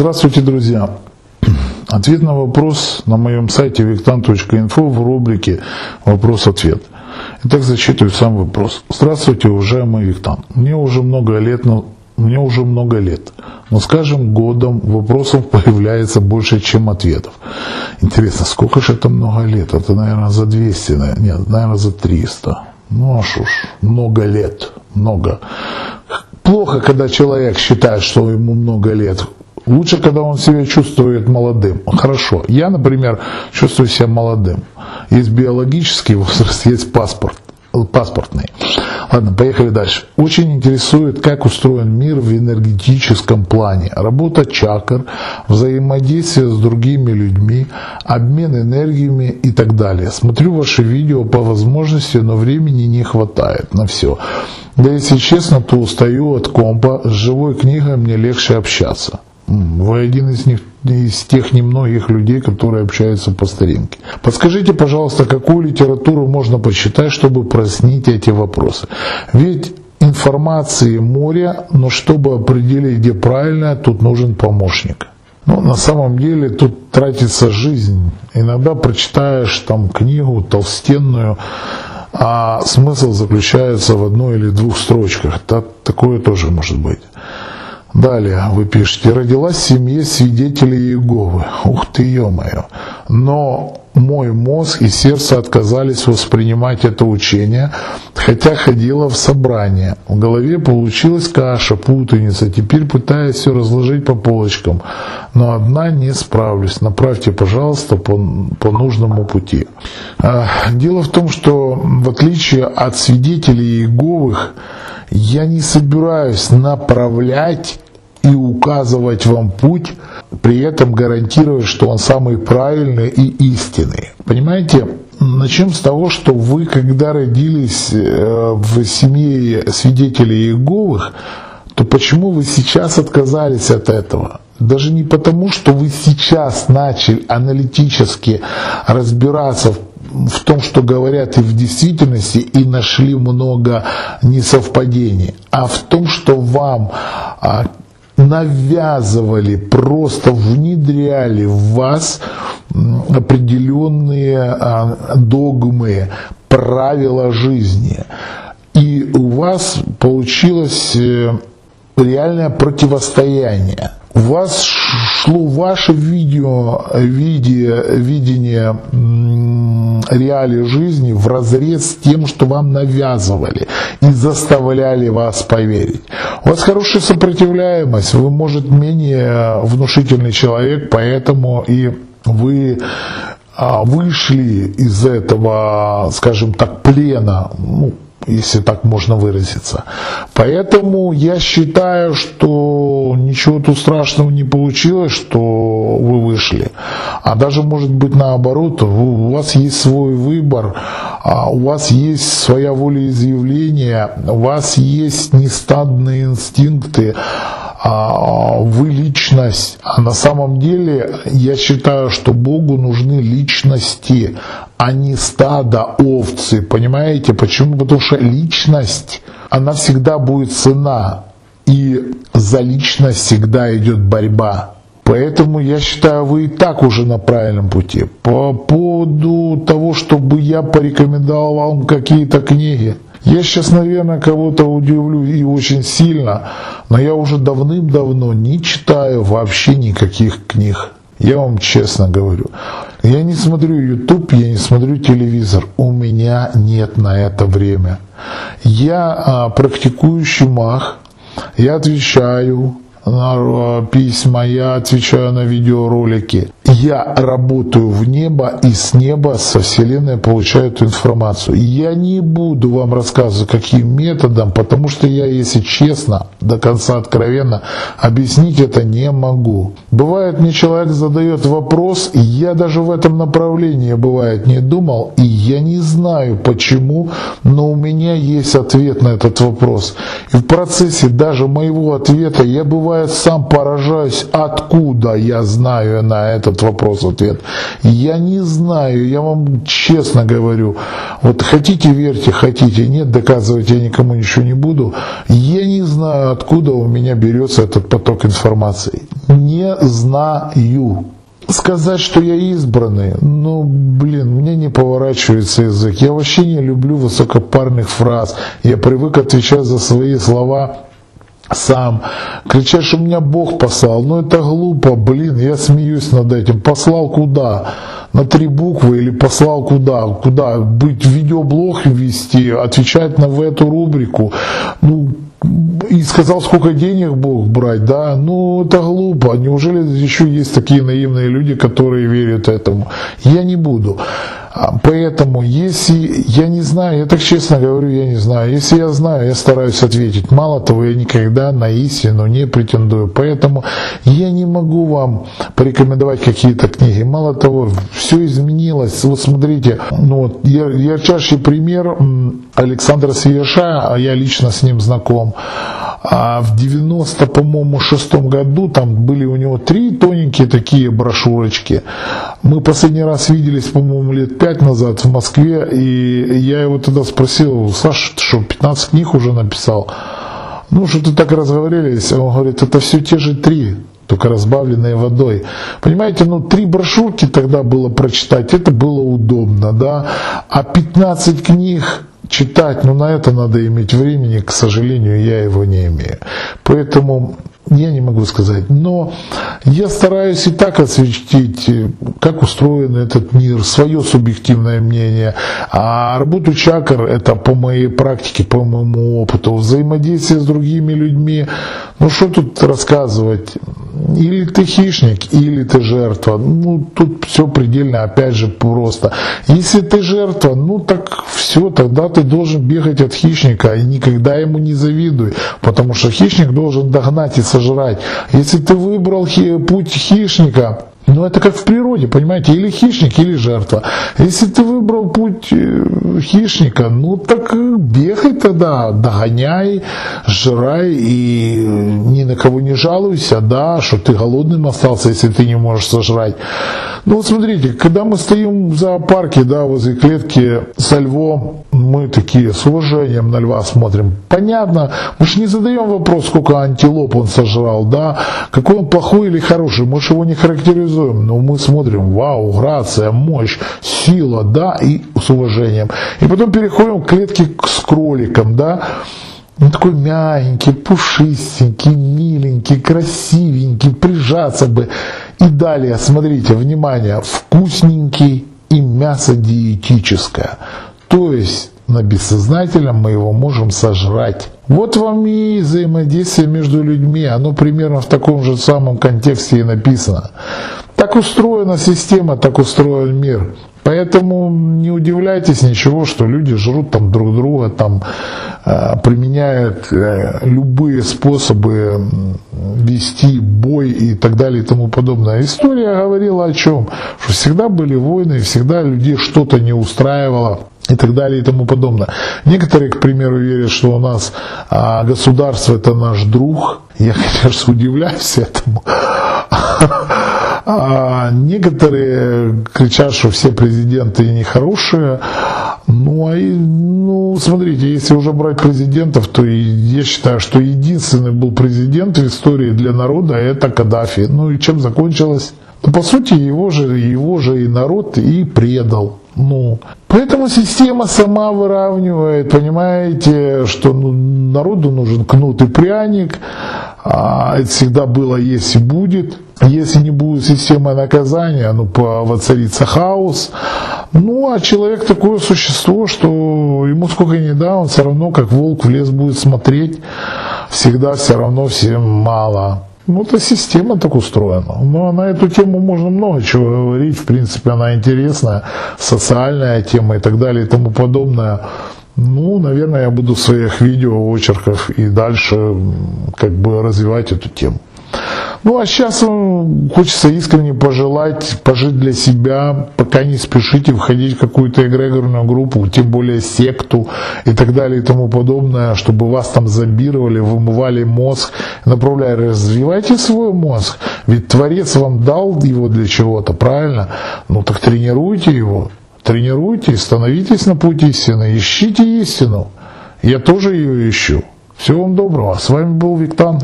Здравствуйте, друзья! Ответ на вопрос на моем сайте виктан.инфо в рубрике «Вопрос-ответ». Итак, зачитываю сам вопрос. Здравствуйте, уважаемый Виктан. Мне уже много лет, но мне уже много лет. Но с каждым годом вопросов появляется больше, чем ответов. Интересно, сколько же это много лет? Это, наверное, за 200, нет, наверное, за 300. Ну аж уж, много лет, много. Плохо, когда человек считает, что ему много лет. Лучше, когда он себя чувствует молодым. Хорошо. Я, например, чувствую себя молодым. Есть биологический возраст, есть паспорт паспортный. Ладно, поехали дальше. Очень интересует, как устроен мир в энергетическом плане. Работа чакр, взаимодействие с другими людьми, обмен энергиями и так далее. Смотрю ваши видео по возможности, но времени не хватает на все. Да если честно, то устаю от компа, с живой книгой мне легче общаться. Вы один из них из тех немногих людей, которые общаются по старинке. Подскажите, пожалуйста, какую литературу можно почитать, чтобы прояснить эти вопросы? Ведь информации море, но чтобы определить, где правильно, тут нужен помощник. Ну, на самом деле тут тратится жизнь. Иногда прочитаешь там книгу толстенную, а смысл заключается в одной или двух строчках. Так, такое тоже может быть. Далее вы пишете, родилась в семье свидетелей Иеговы. Ух ты, ё-моё. Но мой мозг и сердце отказались воспринимать это учение, хотя ходила в собрание. В голове получилась каша, путаница. Теперь пытаюсь все разложить по полочкам, но одна не справлюсь. Направьте, пожалуйста, по, по нужному пути. А, дело в том, что в отличие от свидетелей Иеговых, я не собираюсь направлять и указывать вам путь, при этом гарантируя, что он самый правильный и истинный. Понимаете? Начнем с того, что вы, когда родились э, в семье свидетелей Иеговых, то почему вы сейчас отказались от этого? Даже не потому, что вы сейчас начали аналитически разбираться в в том, что говорят и в действительности, и нашли много несовпадений, а в том, что вам а, навязывали, просто внедряли в вас определенные а, догмы, правила жизни. И у вас получилось э, реальное противостояние. У вас шло ваше видео, виде, видение реалии жизни в разрез с тем, что вам навязывали и заставляли вас поверить. У вас хорошая сопротивляемость, вы, может, менее внушительный человек, поэтому и вы вышли из этого, скажем так, плена, ну, если так можно выразиться. Поэтому я считаю, что ничего тут страшного не получилось, что вы вышли. А даже может быть наоборот, у вас есть свой выбор, а у вас есть своя волеизъявления, у вас есть нестадные инстинкты, а, вы личность. А на самом деле я считаю, что Богу нужны личности, а не стадо овцы. Понимаете? Почему? Потому что личность, она всегда будет цена. И за личность всегда идет борьба. Поэтому я считаю, вы и так уже на правильном пути. По поводу того, чтобы я порекомендовал вам какие-то книги. Я сейчас, наверное, кого-то удивлю и очень сильно, но я уже давным-давно не читаю вообще никаких книг. Я вам честно говорю. Я не смотрю YouTube, я не смотрю телевизор. У меня нет на это время. Я а, практикующий маг. Я отвечаю на а, письма, я отвечаю на видеоролики. Я работаю в небо и с неба, со Вселенной получаю эту информацию. Я не буду вам рассказывать, каким методом, потому что я, если честно, до конца откровенно, объяснить это не могу. Бывает, мне человек задает вопрос, и я даже в этом направлении, бывает, не думал, и я не знаю почему, но у меня есть ответ на этот вопрос. И в процессе даже моего ответа я, бывает, сам поражаюсь, откуда я знаю на этот вопрос-ответ. Я не знаю, я вам честно говорю. Вот хотите верьте, хотите нет, доказывать я никому ничего не буду. Я не знаю, откуда у меня берется этот поток информации. Не знаю. Сказать, что я избранный, ну, блин, мне не поворачивается язык. Я вообще не люблю высокопарных фраз. Я привык отвечать за свои слова сам. Кричать, что меня Бог послал. Ну это глупо, блин, я смеюсь над этим. Послал куда? На три буквы или послал куда? Куда? Быть видеоблог вести, отвечать на в эту рубрику. Ну, и сказал, сколько денег Бог брать, да, ну это глупо. Неужели еще есть такие наивные люди, которые верят этому? Я не буду. А, поэтому, если я не знаю, я так честно говорю, я не знаю. Если я знаю, я стараюсь ответить. Мало того, я никогда на истину не претендую. Поэтому я не могу вам порекомендовать какие-то книги. Мало того, все изменилось. Вот смотрите, ну вот ярчайший пример Александра Свияша, а я лично с ним знаком. А в 90, по-моему, шестом году там были у него три тоненькие такие брошюрочки. Мы последний раз виделись, по-моему, лет пять назад в Москве, и я его тогда спросил, Саша, ты что, 15 книг уже написал? Ну, что ты так разговорились? Он говорит, это все те же три только разбавленные водой. Понимаете, ну три брошюрки тогда было прочитать, это было удобно, да, а 15 книг читать, но на это надо иметь времени, к сожалению, я его не имею. Поэтому я не могу сказать. Но я стараюсь и так осветить, как устроен этот мир, свое субъективное мнение. А работу чакр – это по моей практике, по моему опыту, взаимодействие с другими людьми. Ну что тут рассказывать? Или ты хищник, или ты жертва. Ну тут все предельно, опять же, просто. Если ты жертва, ну так все, тогда ты должен бегать от хищника и никогда ему не завидуй, потому что хищник должен догнать и сожрать. Если ты выбрал путь хищника, ну, это как в природе, понимаете, или хищник, или жертва. Если ты выбрал путь э, хищника, ну так бегай тогда, догоняй, жрай и ни на кого не жалуйся, да, что ты голодным остался, если ты не можешь сожрать. Ну вот смотрите, когда мы стоим в зоопарке, да, возле клетки со львом, мы такие с уважением на льва смотрим. Понятно, мы же не задаем вопрос, сколько антилоп он сожрал, да, какой он плохой или хороший, мы же его не характеризуем, но мы смотрим, вау, грация, мощь, сила, да, и с уважением. И потом переходим к клетке с кроликом, да, он такой мягенький, пушистенький, миленький, красивенький, прижаться бы. И далее, смотрите, внимание, вкусненький и мясо диетическое. То есть на бессознательном мы его можем сожрать. Вот вам и взаимодействие между людьми, оно примерно в таком же самом контексте и написано. Так устроена система, так устроен мир. Поэтому не удивляйтесь ничего, что люди жрут там друг друга, там э, применяют э, любые способы вести бой и так далее и тому подобное. История говорила о чем? Что всегда были войны, всегда людей что-то не устраивало и так далее и тому подобное. Некоторые, к примеру, верят, что у нас а, государство это наш друг. Я, конечно, удивляюсь этому. А некоторые кричат, что все президенты нехорошие. Ну, а и, ну, смотрите, если уже брать президентов, то я считаю, что единственный был президент в истории для народа это Каддафи. Ну и чем закончилось? Ну, по сути, его же, его же и народ и предал. Ну, поэтому система сама выравнивает, понимаете, что ну, народу нужен кнут и пряник, а это всегда было, есть и будет. Если не будет системы наказания, ну, воцарится хаос. Ну, а человек такое существо, что ему сколько ни да, он все равно, как волк в лес будет смотреть, всегда все равно всем мало. Ну, эта система так устроена. Но на эту тему можно много чего говорить. В принципе, она интересная, социальная тема и так далее и тому подобное. Ну, наверное, я буду в своих видео, очерках и дальше как бы развивать эту тему. Ну а сейчас хочется искренне пожелать пожить для себя, пока не спешите входить в какую-то эгрегорную группу, тем более секту и так далее и тому подобное, чтобы вас там зомбировали, вымывали мозг, направляя, развивайте свой мозг. Ведь Творец вам дал его для чего-то, правильно? Ну так тренируйте его, тренируйте, становитесь на путь истины, ищите истину. Я тоже ее ищу. Всего вам доброго. С вами был Виктан.